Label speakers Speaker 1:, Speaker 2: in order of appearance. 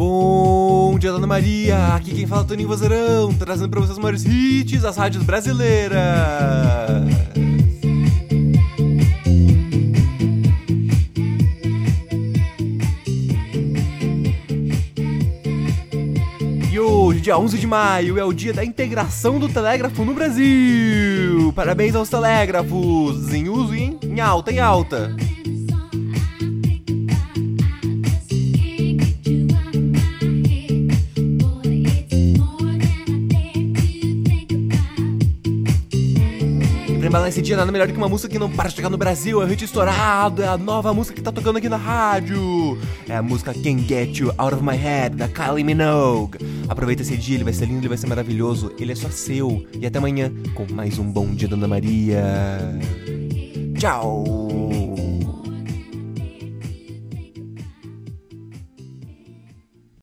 Speaker 1: Bom dia, Dona Maria! Aqui quem fala é Toninho Vozeirão, trazendo pra vocês os maiores hits das rádios brasileiras. E hoje, dia 11 de maio, é o dia da integração do telégrafo no Brasil. Parabéns aos telégrafos, em uso e em alta, em alta. Dia, nada melhor do que uma música que não para de chegar no Brasil, é o hit estourado, é a nova música que tá tocando aqui na rádio. É a música Can't Get You Out of My Head, da Kylie Minogue. Aproveita esse dia, ele vai ser lindo, ele vai ser maravilhoso, ele é só seu. E até amanhã com mais um Bom Dia, Dona Maria. Tchau!